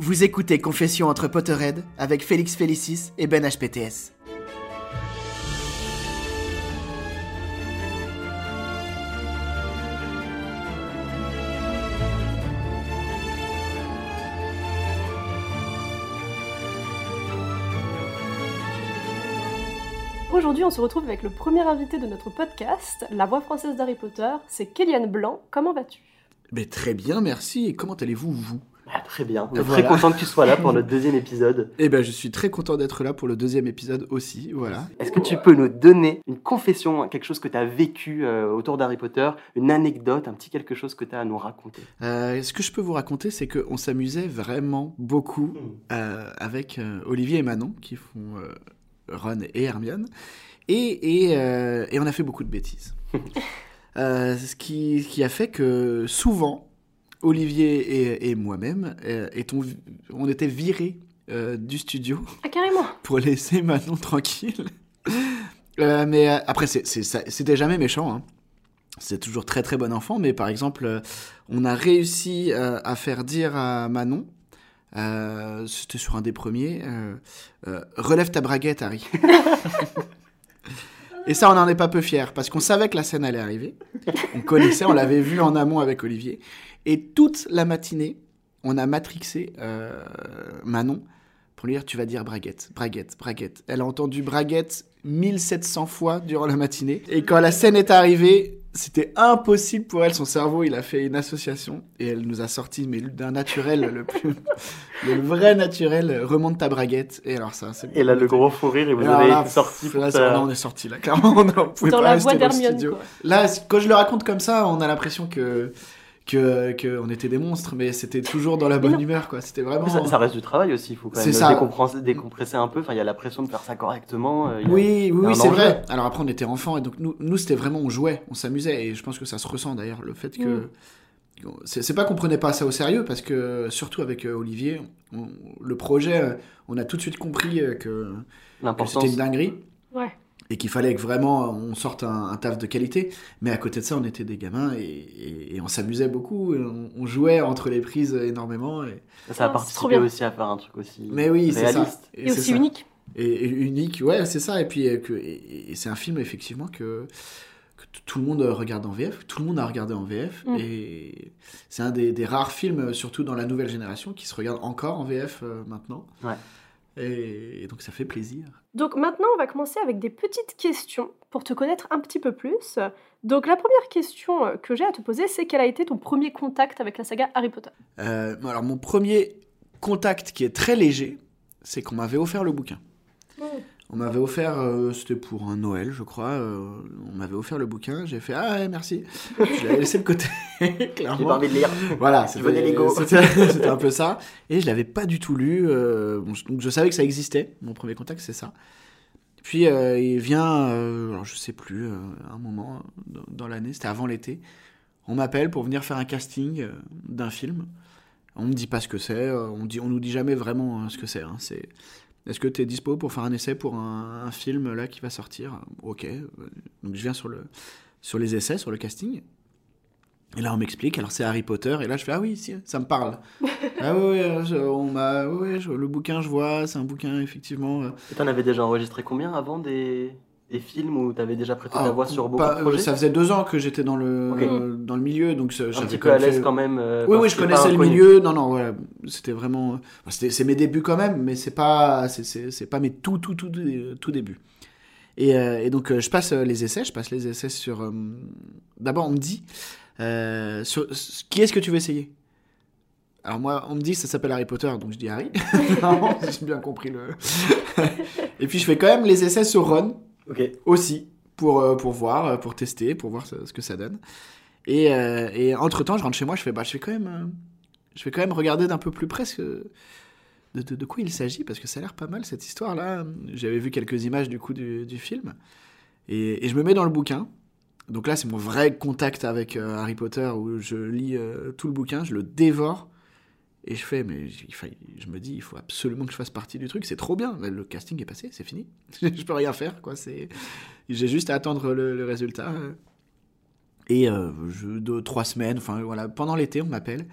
Vous écoutez Confession entre Potterhead avec Félix Félicis et Ben HPTS. Aujourd'hui, on se retrouve avec le premier invité de notre podcast, la voix française d'Harry Potter, c'est Kéliane Blanc. Comment vas-tu? Mais très bien, merci. Et comment allez-vous, vous? Ah, très bien. On est Voilà. très content que tu sois là pour notre deuxième épisode. Eh ben, je suis très content d'être là pour le deuxième épisode aussi. Voilà. Est-ce que tu peux nous donner une confession, quelque chose que tu as vécu euh, autour d'Harry Potter, une anecdote, un petit quelque chose que tu as à nous raconter? Euh, ce que je peux vous raconter, c'est qu'on s'amusait vraiment beaucoup euh, avec euh, Olivier et Manon, qui font euh, Ron et Hermione, et, et, euh, et on a fait beaucoup de bêtises. Euh, ce, qui, qui a fait que souvent, Olivier et, et moi-même, euh, étons- on était virés du studio Ah, carrément pour laisser Manon tranquille. Mais après, c'était jamais méchant. Hein. C'est toujours très très bon enfant. Mais par exemple, on a réussi euh, à faire dire à Manon, euh, c'était sur un des premiers, euh, euh, relève ta braguette, Harry. Et ça, on n'en est pas peu fiers, parce qu'on savait que la scène allait arriver. On connaissait, on l'avait vu en amont avec Olivier. Et toute la matinée, on a matrixé Manon pour lui dire tu vas dire braguette, braguette, braguette. Elle a entendu braguette 1700 fois durant la matinée. Et quand la scène est arrivée, c'était impossible pour elle. Son cerveau, il a fait une association et elle nous a sorti, mais d'un naturel, le plus, le vrai naturel, remonte ta braguette. Et alors ça, c'est Et là, le gros fou rire, et vous alors avez là, été sorti pour là, ça. non, on est sorti là, clairement. On, on pouvait Dans pas la rester voix dans le studio. quoi. Là, quand je le raconte comme ça, on a l'impression que que qu'on était des monstres, mais c'était toujours dans la bonne humeur, quoi. C'était vraiment. Ça, ça reste du travail aussi, il faut quand même ça. décompresser, décompresser un peu. Enfin, il y a la pression de faire ça correctement. euh, il y a- Oui, oui, c'est vrai. Alors après, on était enfants et donc nous, nous c'était vraiment, on jouait, on s'amusait et je pense que ça se ressent d'ailleurs, le fait que. C'est c'est pas qu'on prenait pas ça au sérieux parce que, surtout avec euh, Olivier, on- le projet, euh, on a tout de suite compris euh, que, que c'était une dinguerie Ouais. Et qu'il fallait que vraiment on sorte un, un taf de qualité. Mais à côté de ça, on était des gamins et, et- et on s'amusait beaucoup. et on, on jouait entre les prises énormément. Et... Ça a Ah, participé bien. aussi à faire un truc aussi Mais oui, c'est ça. réaliste. Et aussi ça. unique. Et, et unique, ouais, c'est ça. Et puis, euh, que, et, et c'est un film, effectivement, que, tout le monde regarde en VF. Tout le monde a regardé en VF. Mm. Et c'est un des, des rares films, surtout dans la nouvelle génération, qui se regarde encore en VF euh, maintenant. Ouais. Et, et donc, ça fait plaisir. Donc maintenant, on va commencer avec des petites questions pour te connaître un petit peu plus. Donc la première question euh, que j'ai à te poser, c'est quel a été ton premier contact avec la saga Harry Potter? Euh, alors, mon premier contact qui est très léger, c'est qu'on m'avait offert le bouquin. On m'avait offert, euh, c'était pour un Noël, je crois. euh, on m'avait offert le bouquin. J'ai fait ah ouais, merci. Je l'avais laissé de côté, J'ai pas envie de lire. Voilà, c'était un peu ça. Et je l'avais pas du tout lu. euh, bon, donc je savais que ça existait. Mon premier contact, c'est ça. Puis il vient, alors je sais plus, un moment dans, dans l'année, c'était avant l'été. on m'appelle pour venir faire un casting d'un film. On me dit pas ce que c'est, on, dit, on nous dit jamais vraiment ce que c'est. hein. C'est est-ce que tu es dispo pour faire un essai pour un, un film là qui va sortir? Ok. Donc je viens sur, le, sur les essais, sur le casting. Et là on m'explique, alors c'est Harry Potter, et là je fais ah oui, si, ça me parle. ah oui, je- on m'a, oui, je- le bouquin je vois, c'est un bouquin effectivement. euh, Et t'en avais déjà enregistré combien avant des, des films où t'avais déjà prêté ta ah, voix sur beaucoup pas- de euh, projets Ça faisait deux ans que j'étais dans le, euh, dans le milieu, donc Un petit peu à l'aise fait- quand même. euh, Oui, oui, je connaissais le milieu. Non, non, voilà. C'était vraiment. enfin, C'était, c'est mes débuts quand même, mais c'est pas, c'est, pas mes tout, tout, tout, tout, débuts. Et, euh, et donc, euh, je passe euh, les essais. Je passe les essais sur. euh, D'abord, on me dit euh, sur, qui est-ce que tu veux essayer? Alors, moi, on me dit ça s'appelle Harry Potter, donc je dis Harry. J'ai bien compris le. et puis, je fais quand même les essais sur Ron Ok. aussi pour, euh, pour voir, euh, pour tester, pour voir ce, que ça donne. Et, euh, et entre temps, je rentre chez moi, je fais bah, je vais quand même, je vais quand même regarder d'un peu plus près ce de, de, de quoi il s'agit parce que ça a l'air pas mal cette histoire-là. J'avais vu quelques images du coup du, du film et, et je me mets dans le bouquin. Donc là, c'est mon vrai contact avec Harry Potter où je lis tout le bouquin, je le dévore. Et je fais, mais je me dis, il faut absolument que je fasse partie du truc. C'est trop bien. Le casting est passé, c'est fini. je peux rien faire, quoi. C'est, j'ai juste à attendre le, le résultat. Et euh, je, deux, trois semaines, enfin voilà, pendant l'été, on m'appelle.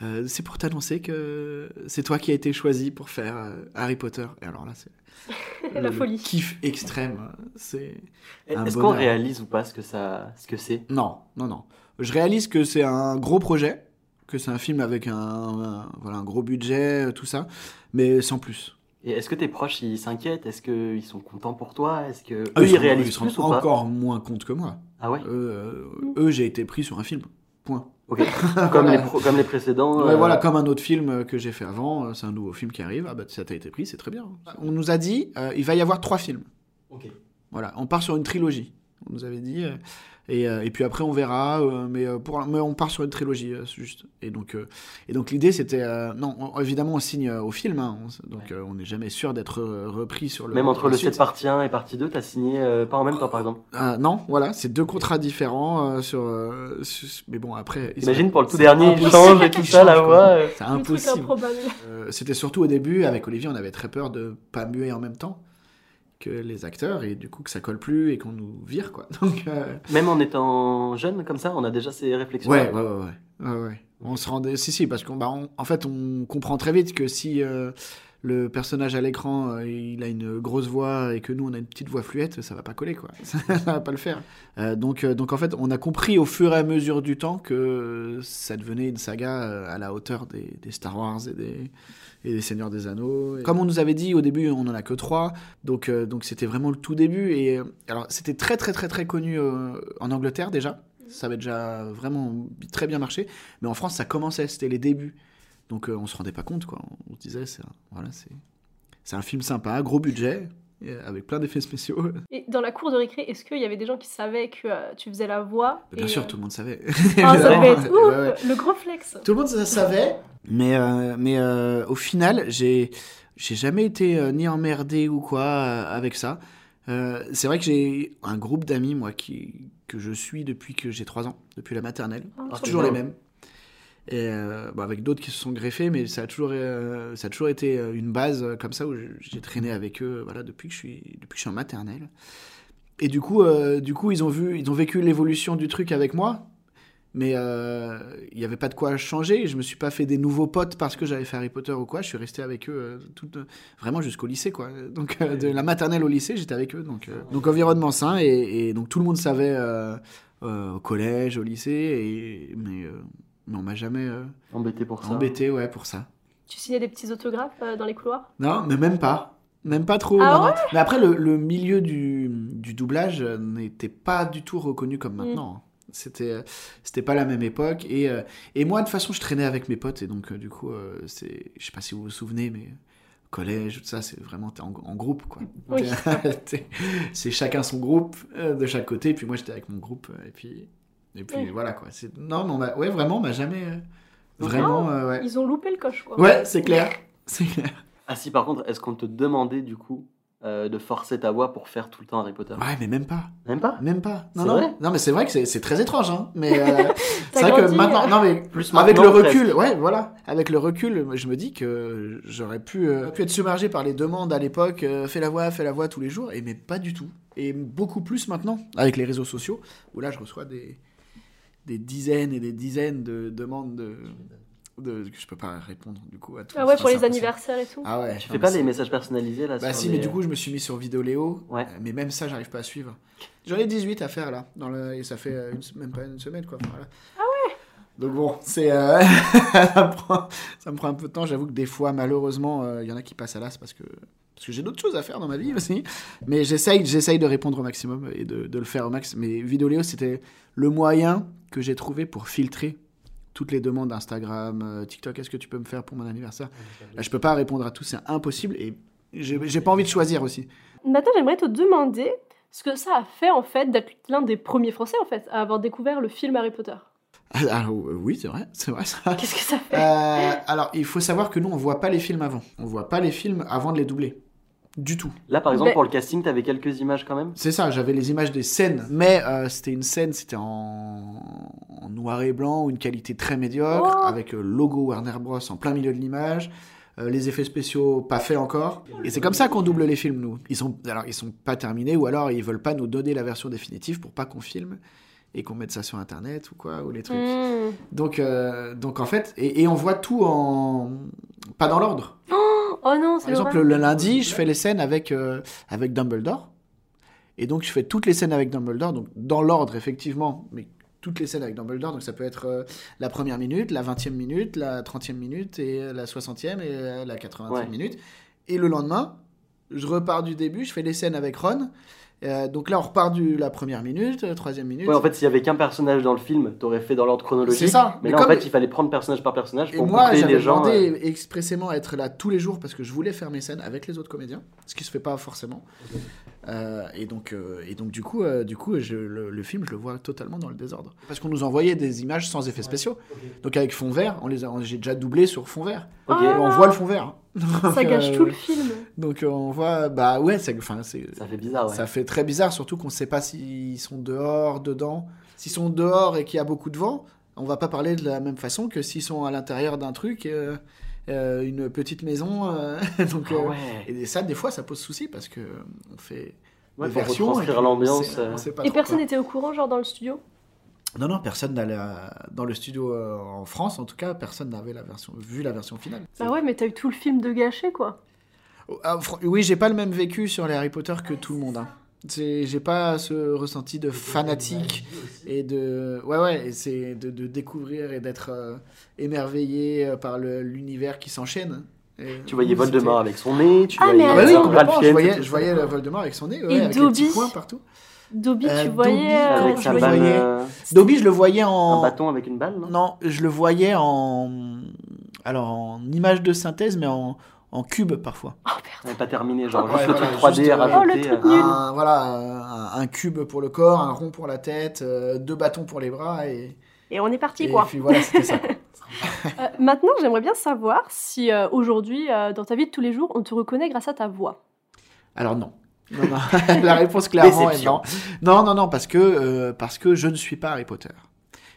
Euh, c'est pour t'annoncer que c'est toi qui as été choisi pour faire euh, Harry Potter. Et alors là, c'est La le folie. kiff extrême. C'est Un Est-ce qu'on réalise ou pas ce que ça, ce que c'est? Non, non, non. Je réalise que c'est un gros projet, que c'est un film avec un, un- voilà un gros budget, euh, tout ça, mais sans plus. Et est-ce que tes proches ils s'inquiètent? Est-ce qu'ils sont contents pour toi? Est-ce que Eux, eux ils se rendent- réalisent ils plus ou pas? encore moins compte que moi. Ah ouais? Eux, euh, eux, j'ai été pris sur un film. Point. Ok. comme les pro- comme les précédents. Ouais, euh, voilà, comme un autre film euh, que j'ai fait avant, euh, c'est un nouveau film qui arrive. Ah bah ça t'a été pris, c'est très bien. On nous a dit, euh, il va y avoir trois films. Ok. Voilà, on part sur une trilogie. On nous avait dit. euh, et, euh, et puis après, on verra. euh, mais, euh, pour, mais on part sur une trilogie, euh, juste. Et donc, euh, et donc l'idée, c'était. euh, non, on- évidemment, on signe euh, au film. hein, donc, euh, on n'est jamais sûr d'être euh, repris sur le. Même entre le suite. 7 partie 1 et partie 2, t'as signé euh, pas en même temps par exemple? Non, voilà, c'est deux contrats différents. euh, sur, euh, sur- Mais bon, après. Imagine pour le tout dernier, il change et tout ça, la voix. C'est impossible. improbable. Euh, C'était surtout au début, avec Olivier, on avait très peur de pas muer en même temps que les acteurs et du coup que ça colle plus et qu'on nous vire quoi. Donc euh, Même en étant jeune comme ça, on a déjà ces réflexions. ouais, ouais, ouais, ouais. On se rendait, si si, parce qu'on, bah, on- en fait, on comprend très vite que si euh, le personnage à l'écran euh, il a une grosse voix et que nous on a une petite voix fluette, ça va pas coller quoi. Ça, va pas le faire. Donc donc en fait, on a compris au fur et à mesure du temps que ça devenait une saga à la hauteur des, des Star Wars et des et des Seigneurs des Anneaux. Comme on nous avait dit au début, on en a que trois, donc euh, donc c'était vraiment le tout début. Et euh, alors c'était très très très très connu euh, en Angleterre déjà. Ça avait déjà vraiment très bien marché, mais en France ça commençait, c'était les débuts. Donc euh, on se rendait pas compte quoi. On se disait c'est un- voilà c'est c'est un film sympa, gros budget. et avec plein d'effets spéciaux. Et dans la cour de récré, est-ce qu'il y avait des gens qui savaient que euh, tu faisais la voix Bien et, sûr, euh, tout le monde savait. Ah, ça Ouais, ouais. le gros flex. Tout le monde ça savait, mais, euh, mais euh, au final, j'ai j'ai jamais été euh, ni emmerdé ou quoi avec ça. C'est vrai que j'ai un groupe d'amis, moi, qui, que je suis depuis que j'ai 3 ans, depuis la maternelle. Ah, trop toujours bien. les mêmes. Et bon, avec d'autres qui se sont greffés, mais ça a toujours, ça a toujours été une base comme ça où j'ai traîné avec eux voilà, depuis, que je suis, depuis que je suis en maternelle. Et du coup, du coup ils, ont vu, ils ont vécu l'évolution du truc avec moi, mais euh, il n'y avait pas de quoi changer. Je me suis pas fait des nouveaux potes parce que j'avais fait Harry Potter ou quoi. Je suis resté avec eux euh, tout, euh, vraiment jusqu'au lycée, quoi. Donc euh, de la maternelle au lycée, j'étais avec eux. Donc, euh, donc environnement sain et, et donc tout le monde savait euh, euh, au collège, au lycée, et, mais, euh, mais on m'a jamais euh, Embêté pour ça. embêté, ouais, pour ça. Tu signais des petits autographes euh, dans les couloirs? Non, mais même pas. Même pas trop. Ah non, non. Mais après, le, le milieu du, du doublage euh, n'était pas du tout reconnu comme maintenant. C'était, euh, c'était pas la même époque. Et, euh, et moi, de toute façon, je traînais avec mes potes. Et donc, euh, du coup, c'est, je sais pas si vous vous souvenez, mais collège, tout ça, c'est vraiment t'es en, en groupe, quoi. Oui. C'est chacun son groupe de chaque côté. Et puis moi, j'étais avec mon groupe. Et puis, et puis Oui. voilà, quoi. C'est, non, mais on m'a- ouais, vraiment, on m'a jamais. vraiment, euh, ouais. Ils ont loupé le coche, quoi. Ouais, c'est clair. C'est clair. Ah si, par contre, est-ce qu'on te demandait du coup euh, de forcer ta voix pour faire tout le temps Harry Potter Ouais, mais même pas. Même pas? Même pas. Non, non. vrai? Non, mais c'est vrai que c'est- très étrange. Hein. Mais euh, c'est vrai que maintenant, euh. non mais Plus avec le recul, presque. ouais, voilà, avec le recul, je me dis que j'aurais pu, euh, pu être submergé par les demandes à l'époque, fais la voix, fais la voix tous les jours, et mais pas du tout. Et beaucoup plus maintenant avec les réseaux sociaux, où là je reçois des des dizaines et des dizaines de demandes de, de que je peux pas répondre du coup à tout. Ah ouais, pour les anniversaires et tout. Ah ouais. Tu non, fais pas les messages personnalisés là Bah sur si, les- mais du coup, je me suis mis sur Vidéoléo. Ouais. Euh, Mais même ça, j'arrive pas à suivre. J'en ai 18 à faire là. Dans le... Et ça fait euh, une même pas une semaine quoi. Voilà. Ah ouais Donc bon, c'est. euh, ça, me prend... ça me prend un peu de temps. J'avoue que des fois, malheureusement, euh, il y en a qui passent à l'as parce que. Parce que j'ai d'autres choses à faire dans ma vie aussi. Mais j'essaye, j'essaye de répondre au maximum et de, de le faire au max. Mais Vidéoléo, c'était le moyen que j'ai trouvé pour filtrer toutes les demandes Instagram, euh, TikTok. Est-ce que tu peux me faire pour mon anniversaire Là, je peux pas répondre à tout, c'est impossible. Et j'ai pas envie de choisir aussi. Maintenant, j'aimerais te demander ce que ça a fait en fait d'être l'un des premiers Français en fait à avoir découvert le film Harry Potter. Ah, ah, oui, c'est vrai, c'est vrai ça. Qu'est-ce que ça fait Euh, alors, il faut savoir que nous, on voit pas les films avant. On voit pas les films avant de les doubler. Du tout. Là, par exemple, Mais- pour le casting, t'avais quelques images quand même? C'est ça, j'avais les images des scènes, mais euh, c'était une scène, c'était en noir et blanc, une qualité très médiocre, Oh. avec le logo Warner Bros en plein milieu de l'image. euh, les effets spéciaux pas faits encore. Et c'est comme ça qu'on double les films, nous. Ils sont, alors, ils sont pas terminés, ou alors ils veulent pas nous donner la version définitive pour pas qu'on filme et qu'on mette ça sur Internet ou quoi, ou les trucs. Hmm. Donc, euh, donc en fait, et, et on voit tout en. pas dans l'ordre. Oh non, Par exemple, le lundi, je fais les scènes avec, euh, avec Dumbledore. Et donc, je fais toutes les scènes avec Dumbledore, donc dans l'ordre, effectivement, mais toutes les scènes avec Dumbledore. Donc, ça peut être euh, la première minute, la vingtième minute, la trentième minute, et euh, la soixantième, et euh, la quatre-vingtième Ouais. minute. Et le lendemain, je repars du début, je fais les scènes avec Ron. Euh, donc là, on repart de la première minute, euh, troisième minute. Ouais, en fait, s'il y avait qu'un personnage dans le film, t'aurais fait dans l'ordre chronologique. C'est ça. Mais, Mais là, en fait, il fallait prendre personnage par personnage Et pour moi, boucler j'avais les gens. demandé euh, expressément à être là tous les jours parce que je voulais faire mes scènes avec les autres comédiens, ce qui se fait pas forcément. Euh, et donc, euh, et donc du coup, euh, du coup, je- le, le film, je le vois totalement dans le désordre parce qu'on nous envoyait des images sans effets spéciaux. Donc avec fond vert, on les j'ai déjà doublé sur fond vert. Ah. Et on voit le fond vert. Donc, Ça gâche euh, tout le film. Donc euh, on voit, bah ouais, c'est, enfin c'est, Ça fait bizarre, ouais. ça fait très bizarre, surtout qu'on ne sait pas s'ils sont dehors, dedans. S'ils sont dehors et qu'il y a beaucoup de vent, on va pas parler de la même façon que s'ils sont à l'intérieur d'un truc, euh, euh, une petite maison. euh, donc, Ah euh, ouais. Et ça, des fois, ça pose souci parce que on fait Ouais, des pour versions. retranscrire et puis on l'ambiance, sait- on sait pas Et trop personne n'était au courant, genre dans le studio? Non, non, personne n'allait à- dans le studio euh, en France, en tout cas, personne n'avait la version, vu la version finale. Bah ouais, mais t'as eu tout le film de gâché quoi. Oh, ah, fr- oui, j'ai pas le même vécu sur les Harry Potter que tout le monde. Hein. J'ai pas ce ressenti de fanatique et de ouais ouais, c'est de, de découvrir et d'être euh, émerveillé euh, par l'univers qui s'enchaîne. Et- Tu voyais Voldemort avec son nez, tu Ah, voyais mais Ah bah oui, Je voyais, je Voldemort avec son nez, ouais, Et avec les Dobby. petits points partout. Dobby, Euh, tu Dobby, voyais. euh, avec tu sa voyais- balle, voyais- euh, Dobby, je le voyais en un bâton avec une balle, non? Non, je le voyais en alors en image de synthèse, mais en, en cube parfois. Oh merde. On pas terminé, genre Ouais, juste le voilà, truc 3D juste, euh. Oh, le truc euh, nul. un, voilà, un, un cube pour le corps, un rond pour la tête, euh, deux bâtons pour les bras et, Et on est parti et quoi. puis voilà, c'était ça. Euh, maintenant, j'aimerais bien savoir si euh, aujourd'hui, euh, dans ta vie de tous les jours, on te reconnaît grâce à ta voix. Alors non. Non, non. La réponse clairement est non. Non, non, non, parce que, euh, parce que je ne suis pas Harry Potter.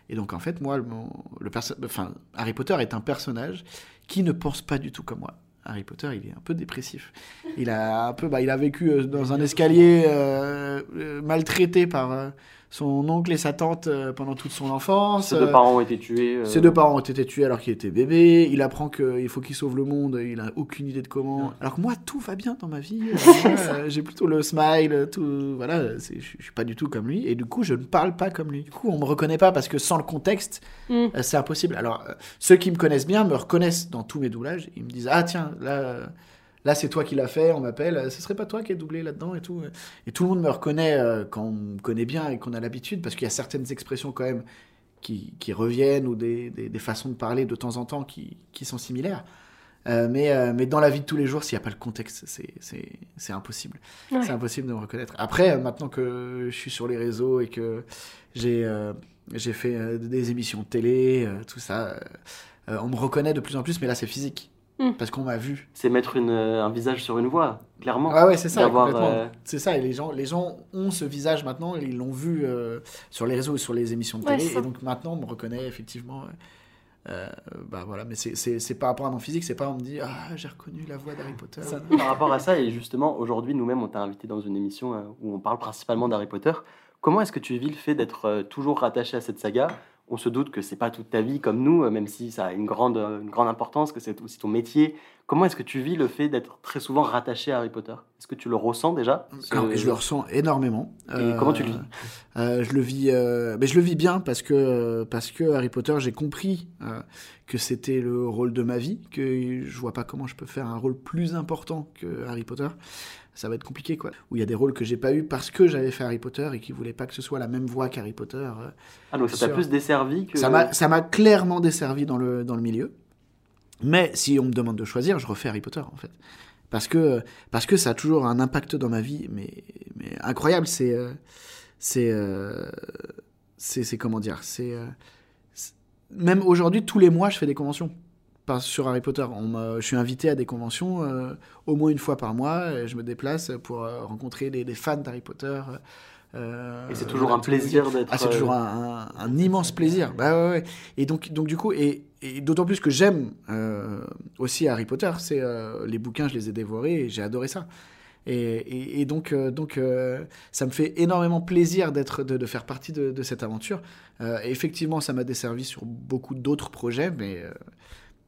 Et donc en fait, moi, mon- le enfin, Harry Potter est un personnage qui ne pense pas du tout comme moi. Harry Potter, il est un peu dépressif. Il a un peu, bah, il a vécu euh, dans un escalier euh, maltraité par son oncle et sa tante euh, pendant toute son enfance. Ses deux Euh, parents ont été tués. euh, Ses deux parents ont été tués alors qu'il était bébé. Il apprend qu'il faut qu'il sauve le monde. Il a aucune idée de comment. Alors que moi, tout va bien dans ma vie. J'ai plutôt le smile, tout. Voilà, je suis pas du tout comme lui. Et du coup, je ne parle pas comme lui. Du coup, on me reconnaît pas parce que sans le contexte, Mm. euh, c'est impossible. Alors, euh, ceux qui me connaissent bien me reconnaissent dans tous mes doublages. Ils me disent Ah, tiens, là. Là, c'est toi qui l'as fait, on m'appelle. Ce serait pas toi qui es doublé là-dedans et tout. Et tout le monde me reconnaît euh, quand on me connaît bien et qu'on a l'habitude, parce qu'il y a certaines expressions quand même qui, qui reviennent ou des, des- des façons de parler de temps en temps qui, qui sont similaires. Euh, mais, euh, mais dans la vie de tous les jours, s'il n'y a pas le contexte, c'est- impossible. Ouais. C'est impossible de me reconnaître. Après, maintenant que je suis sur les réseaux et que j'ai euh, j'ai fait des émissions de télé, tout ça, on me reconnaît de plus en plus, mais là, c'est physique. Mm. Parce qu'on m'a vu. C'est mettre une, euh, un visage sur une voix, clairement. Ah ouais, c'est ça, euh, C'est ça, et les gens, les gens ont ce visage maintenant, et ils l'ont vu euh, sur les réseaux, sur les émissions de Ouais, télé, et donc maintenant on me reconnaît effectivement. euh, bah voilà, mais c'est- par rapport à mon physique, c'est pas on me dit ah j'ai reconnu la voix d'Harry Potter. Ça, par rapport à ça, et justement, aujourd'hui, nous-mêmes, on t'a invité dans une émission euh, où on parle principalement d'Harry Potter. Comment est-ce que tu vis le fait d'être euh, toujours rattaché à cette saga? On se doute que c'est pas toute ta vie comme nous, euh, même si ça a une grande, euh, une grande importance, que c'est aussi ton métier. Comment est-ce que tu vis le fait d'être très souvent rattaché à Harry Potter? Est-ce que tu le ressens déjà? Alors, je le ressens énormément. Et comment tu le vis? euh, Je le vis, euh, mais je le vis bien parce que parce que Harry Potter, j'ai compris que c'était le rôle de ma vie, que je vois pas comment je peux faire un rôle plus important que Harry Potter. Ça va être compliqué, quoi. Où il y a des rôles que j'ai pas eu parce que j'avais fait Harry Potter et qui voulaient pas que ce soit la même voix qu'Harry Potter. euh. Ah, donc ça t'a plus desservi que. Ça m'a clairement desservi dans le dans le milieu. Mais si on me demande de choisir, je refais Harry Potter en fait. Parce que, parce que ça a toujours un impact dans ma vie, mais, mais incroyable. C'est. euh, c'est. euh, c'est c'est comment dire c'est- même aujourd'hui, tous les mois, je fais des conventions. Sur Harry Potter. On je suis invité à des conventions euh, au moins une fois par mois. et je me déplace pour euh, rencontrer des, des fans d'Harry Potter. euh, Et c'est toujours un plaisir d'être. ah, c'est toujours un, un- un immense plaisir. Bah ouais, ouais. Et donc, donc du coup, et, et d'autant plus que j'aime aussi Harry Potter, c'est les bouquins, je les ai dévorés et j'ai adoré ça. Et, et- et donc, euh, donc euh, ça me fait énormément plaisir d'être, de, de faire partie de, de cette aventure. Euh, effectivement, ça m'a desservi sur beaucoup d'autres projets, mais,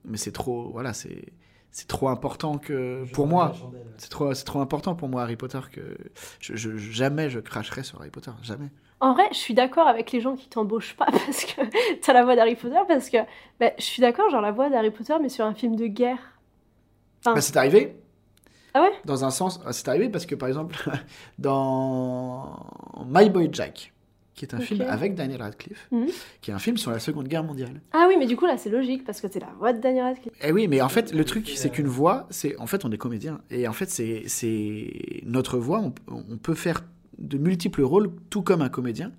mais c'est trop, voilà, c'est, c'est trop important que pour moi. C'est trop, c'est trop important pour moi Harry Potter que je, je- jamais je cracherai sur Harry Potter, jamais. En vrai, je suis d'accord avec les gens qui t'embauchent pas parce que t'as la voix d'Harry Potter, parce que bah, je suis d'accord, genre la voix d'Harry Potter, mais sur un film de guerre. Enfin, Bah, c'est arrivé. Ah ouais? Dans un sens, ah, c'est arrivé parce que par exemple, dans My Boy Jack, qui est un film avec Daniel Radcliffe, Mhm. qui est un film sur la Seconde Guerre mondiale. Ah oui, mais du coup là c'est logique parce que c'est la voix de Daniel Radcliffe. Eh oui, mais en fait, le truc, c'est qu'une voix, c'est en fait, on est comédien, et en fait, c'est c'est notre voix, on, on peut faire de multiples rôles, tout comme un comédien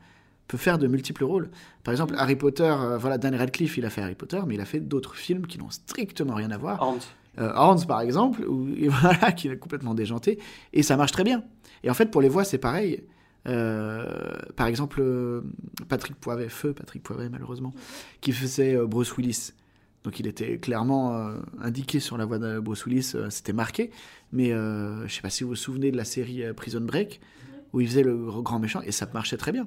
peut faire de multiples rôles. Par exemple, Harry Potter, euh, voilà, Daniel Radcliffe, il a fait Harry Potter, mais il a fait d'autres films qui n'ont strictement rien à voir. Hans. Euh, Hans, par exemple, où, et voilà, qui est complètement déjanté, et ça marche très bien. Et en fait, pour les voix, c'est pareil. Euh, par exemple, euh, Patrick Poivet, feu Patrick Poivet, malheureusement, qui faisait euh, Bruce Willis. Donc il était clairement euh, indiqué sur la voix de Bruce Willis, euh, c'était marqué. Mais euh, je sais pas si vous vous souvenez de la série euh, Prison Break, où il faisait le gr- grand méchant, et ça marchait très bien.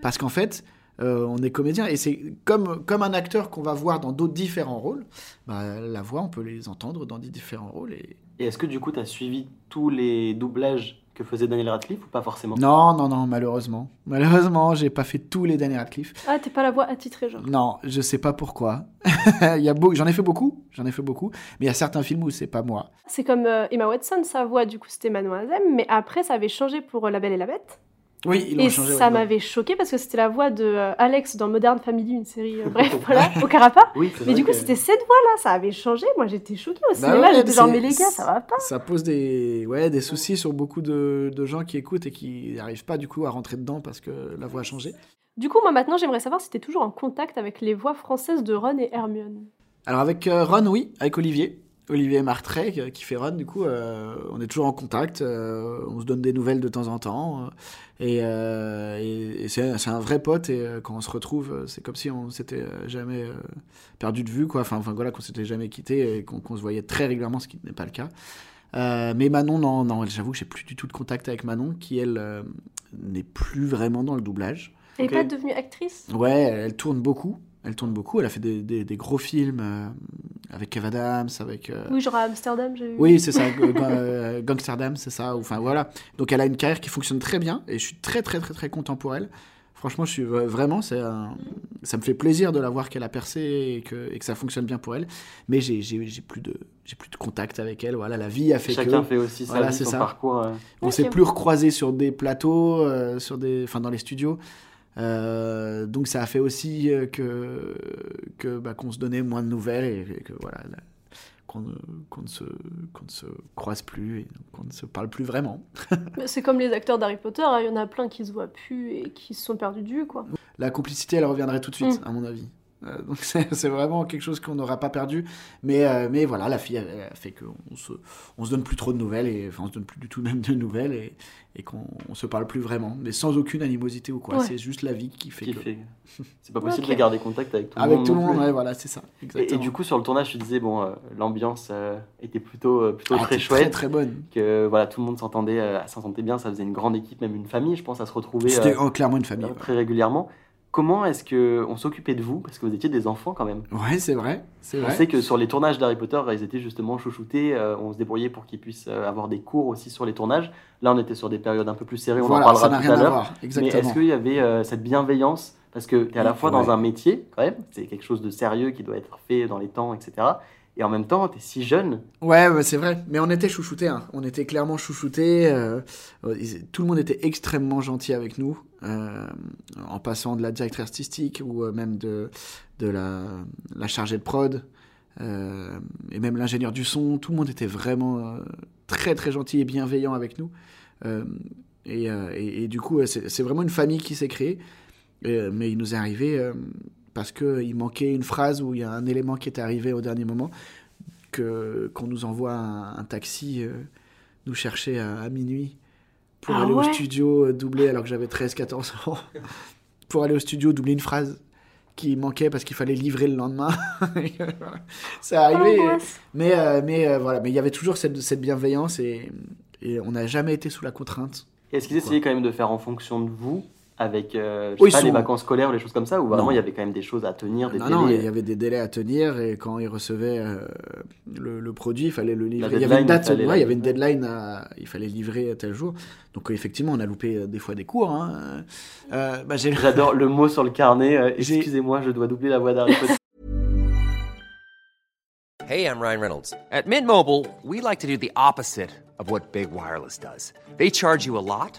Parce qu'en fait, euh, on est comédien, et c'est comme, comme un acteur qu'on va voir dans d'autres différents rôles, bah, la voix, on peut les entendre dans des différents rôles. Et... Et est-ce que du coup, tu as suivi tous les doublages que faisait Daniel Radcliffe ou pas forcément Non, non, non, malheureusement. Malheureusement, j'ai pas fait tous les Daniel Radcliffe. Ah, t'es pas la voix attitrée, genre. Non, je sais pas pourquoi. il y a beau... J'en ai fait beaucoup, j'en ai fait beaucoup, mais il y a certains films où c'est pas moi. C'est comme euh, Emma Watson, sa voix, du coup c'était Mademoiselle, mais après ça avait changé pour euh, La Belle et la Bête. Oui, ils Et changé. ça ouais. m'avait choqué parce que c'était la voix de euh, Alex dans Modern Family, une série, euh, bref, voilà, au Carapa. Oui, c'est Mais du coup, que- c'était cette voix-là, ça avait changé. Moi, j'étais choquée au Bah cinéma. ouais, j'étais genre, mais les gars, ça va pas. Ça pose des, ouais, des soucis sur beaucoup de, de gens qui écoutent et qui n'arrivent pas du coup à rentrer dedans parce que la voix a changé. Du coup, moi maintenant, j'aimerais savoir si t'es toujours en contact avec les voix françaises de Ron et Hermione. Alors avec euh, Ron, oui, avec Olivier. Olivier Martret euh, qui fait Ron, du coup, euh, on est toujours en contact, euh, on se donne des nouvelles de temps en temps, et, euh, et- et c'est un vrai pote, et euh, quand on se retrouve, c'est comme si on s'était jamais euh, perdu de vue, quoi, enfin, enfin voilà, qu'on s'était jamais quitté, et qu'on se voyait très régulièrement, ce qui n'est pas le cas. Euh, mais Manon, non, non, j'avoue que j'ai plus du tout de contact avec Manon, qui elle euh, n'est plus vraiment dans le doublage. Elle Ok. est pas devenue actrice? Ouais, elle, elle tourne beaucoup. Elle tourne beaucoup. Elle a fait des, des- des gros films euh, avec Kev Adams, avec. euh, Oui, genre à Amsterdam, j'ai vu. Oui, c'est ça, euh, Gangsterdam, c'est ça. Enfin voilà. Donc elle a une carrière qui fonctionne très bien et je suis très très très très content pour elle. Franchement, je suis vraiment, c'est un- ça me fait plaisir de la voir qu'elle a percé et que, et que ça fonctionne bien pour elle. Mais j'ai j'ai- j'ai plus de j'ai plus de contact avec elle. Voilà, la vie a fait Chacun que fait aussi sa Voilà, vie, c'est son ça. parcours. euh. on Ok. s'est plus recroisé sur des plateaux, euh, sur des, enfin dans les studios. Euh, donc ça a fait aussi euh, que bah, qu'on se donnait moins de nouvelles et, et que voilà qu'on ne, qu'on ne se qu'on ne se croise plus et qu'on ne se parle plus vraiment. C'est comme les acteurs d'Harry Potter, hein, il y en a plein qui se voient plus et qui se sont perdus de vue, quoi. La complicité, elle reviendrait tout de suite, Mm. à mon avis. Euh, donc c'est vraiment quelque chose qu'on n'aura pas perdu. Mais, euh, mais voilà, la fille elle, elle a fait qu'on se, on se donne plus trop de nouvelles, et, enfin on se donne plus du tout même de nouvelles, et, et qu'on on se parle plus vraiment. Mais sans aucune animosité ou quoi. Ouais. C'est juste la vie qui fait Qui que... fait- C'est pas possible de garder contact avec tout le Avec monde. tout le monde, ouais, voilà, c'est ça. Et, Exactement. et du coup, sur le tournage, tu disais, bon, euh, l'ambiance euh, était plutôt, euh, plutôt Ah, très chouette. Très, très bonne. que voilà, tout le monde s'entendait, euh, s'entendait bien, ça faisait une grande équipe, même une famille, je pense, à se retrouver C'était euh, oh, clairement une famille. euh, ouais. très régulièrement. Comment est-ce que on s'occupait de vous? Parce que vous étiez des enfants quand même. Ouais, c'est vrai. C'est On vrai. sait que sur les tournages d'Harry Potter, ils étaient justement chouchoutés. euh, on se débrouillait pour qu'ils puissent euh, avoir des cours aussi sur les tournages. Là, on était sur des périodes un peu plus serrées, on voilà, en parlera ça tout à l'heure. Mais est-ce qu'il y avait euh, cette bienveillance? Parce que tu es à la fois dans un métier, quand même, c'est quelque chose de sérieux qui doit être fait dans les temps, etc. Et en même temps, tu es si jeune. Ouais, c'est vrai. Mais on était chouchoutés. hein. On était clairement chouchoutés. euh, euh, tout le monde était extrêmement gentil avec nous. euh, en passant de la directrice artistique ou même de, la, chargée de prod. et même l'ingénieur du son. Tout le monde était vraiment très très gentil et bienveillant avec nous. Et, du coup, c'est vraiment une famille qui s'est créée. Mais il nous est arrivé parce qu'il manquait une phrase ou il y a un élément qui était arrivé au dernier moment que qu'on nous envoie un, un taxi euh, nous chercher à, à minuit pour Ah aller au studio euh, doubler alors que j'avais 13-14 ans. Pour aller au studio doubler une phrase qui manquait parce qu'il fallait livrer le lendemain. Euh, c'est arrivé. Angoisse. mais euh, mais euh, voilà. Mais il y avait toujours cette, cette bienveillance et, et on n'a jamais été sous la contrainte. Est-ce qu'ils essayaient quand même de faire en fonction de vous avec euh, je Oui, pas, les vacances scolaires ou les choses comme ça Ou vraiment Non. il y avait quand même des choses à tenir, des non, non, délais il y avait des délais à tenir et quand ils recevaient euh, le, le produit, il fallait le livrer. il y avait une date, il ouais, y avait une deadline, à- il fallait livrer à tel jour. Donc euh, effectivement, on a loupé euh, des fois des cours. hein. Euh, bah, J'adore le mot sur le carnet. euh, Excusez-moi, je dois doubler la voix d'Harry Potter. Hey, I'm Ryan Reynolds. At Mint Mobile, we like to do the opposite of what Big Wireless does. They charge you a lot,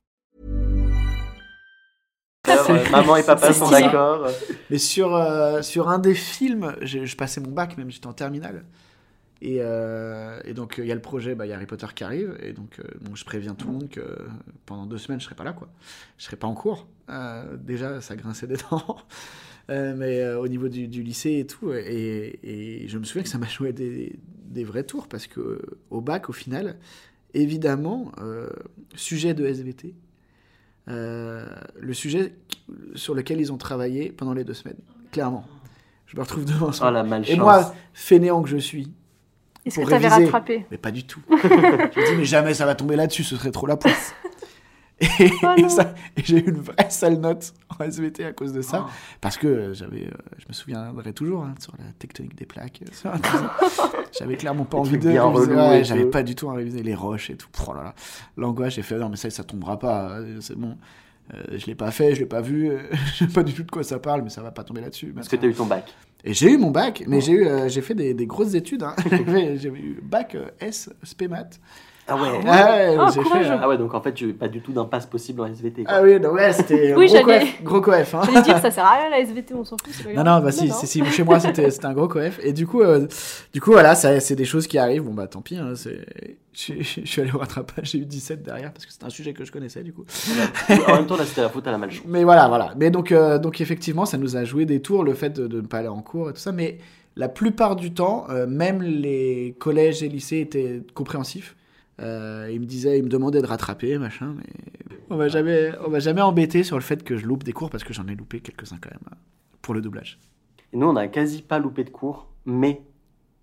Euh, maman et papa sont d'accord. Mais sur, euh, sur un des films, je passais mon bac, même j'étais en terminale. Et, euh, et donc il y a le projet, bah, il y a Harry Potter qui arrive, et donc euh, je préviens tout le monde que pendant deux semaines je serai pas là, quoi. Je serai pas en cours. Euh, déjà, ça grinçait des dents, Euh, mais euh, au niveau du, du lycée et tout, et, et je me souviens que ça m'a joué des, des vrais tours parce que au bac, au final, évidemment, euh, sujet de SVT, euh, le sujet sur lequel ils ont travaillé pendant les deux semaines, clairement. Je me retrouve devant ça. Oh la malchance. Et moi, fainéant que je suis, Est-ce que réviser. rattrapé? Mais pas du tout. je me dis, mais jamais ça va tomber là-dessus, ce serait trop la poisse. Et, Oh et et j'ai eu une vraie sale note en SVT à cause de ça. Oh. Parce que euh, j'avais, euh, je me souviendrai toujours hein, sur la tectonique des plaques. euh, j'avais clairement pas envie de réviser. Ouais, j'avais pas du tout envie de réviser les roches et tout. Oh là là. L'angoisse, j'ai fait non, mais ça, ça tombera pas. C'est bon. Euh, je l'ai pas fait, je l'ai pas vu. je sais pas du tout de quoi ça parle, mais ça va pas tomber là-dessus. Est-ce que tu as eu ton bac Et j'ai eu mon bac, mais j'ai eu, euh, j'ai fait des, des grosses études. Hein. j'ai eu bac euh, S, spé maths. Ah ouais. Ah ouais, Ah, fait. courageux. euh, Ah ouais, donc en fait, tu pas du tout d'impasse possible en SVT. quoi. Ah oui, non, ouais, c'était Oui, gros j'allais- coef, gros coef. Hein. J'allais dire, ça sert à rien la SVT, on s'en fout. pas Non, grave. non, bah si, si, si, chez moi c'était c'était un gros coef. Et du coup, euh, du coup voilà, c'est des choses qui arrivent. Bon, bah tant pis, hein, c'est- je, je suis allé au rattrapage, j'ai eu 17 derrière parce que c'était un sujet que je connaissais du coup. en même temps, là, c'était la faute à la malchance. Mais voilà, voilà. Mais donc, euh, donc effectivement, ça nous a joué des tours, le fait de, de ne pas aller en cours et tout ça. Mais la plupart du temps, euh, même les collèges et lycées étaient compréhensifs. Euh, ils me disaient, ils me demandaient de rattraper, machin. Mais on m'a jamais, on m'a jamais embêté sur le fait que je loupe des cours parce que j'en ai loupé quelques-uns quand même euh, pour le doublage. Et nous, on n'a quasi pas loupé de cours, mais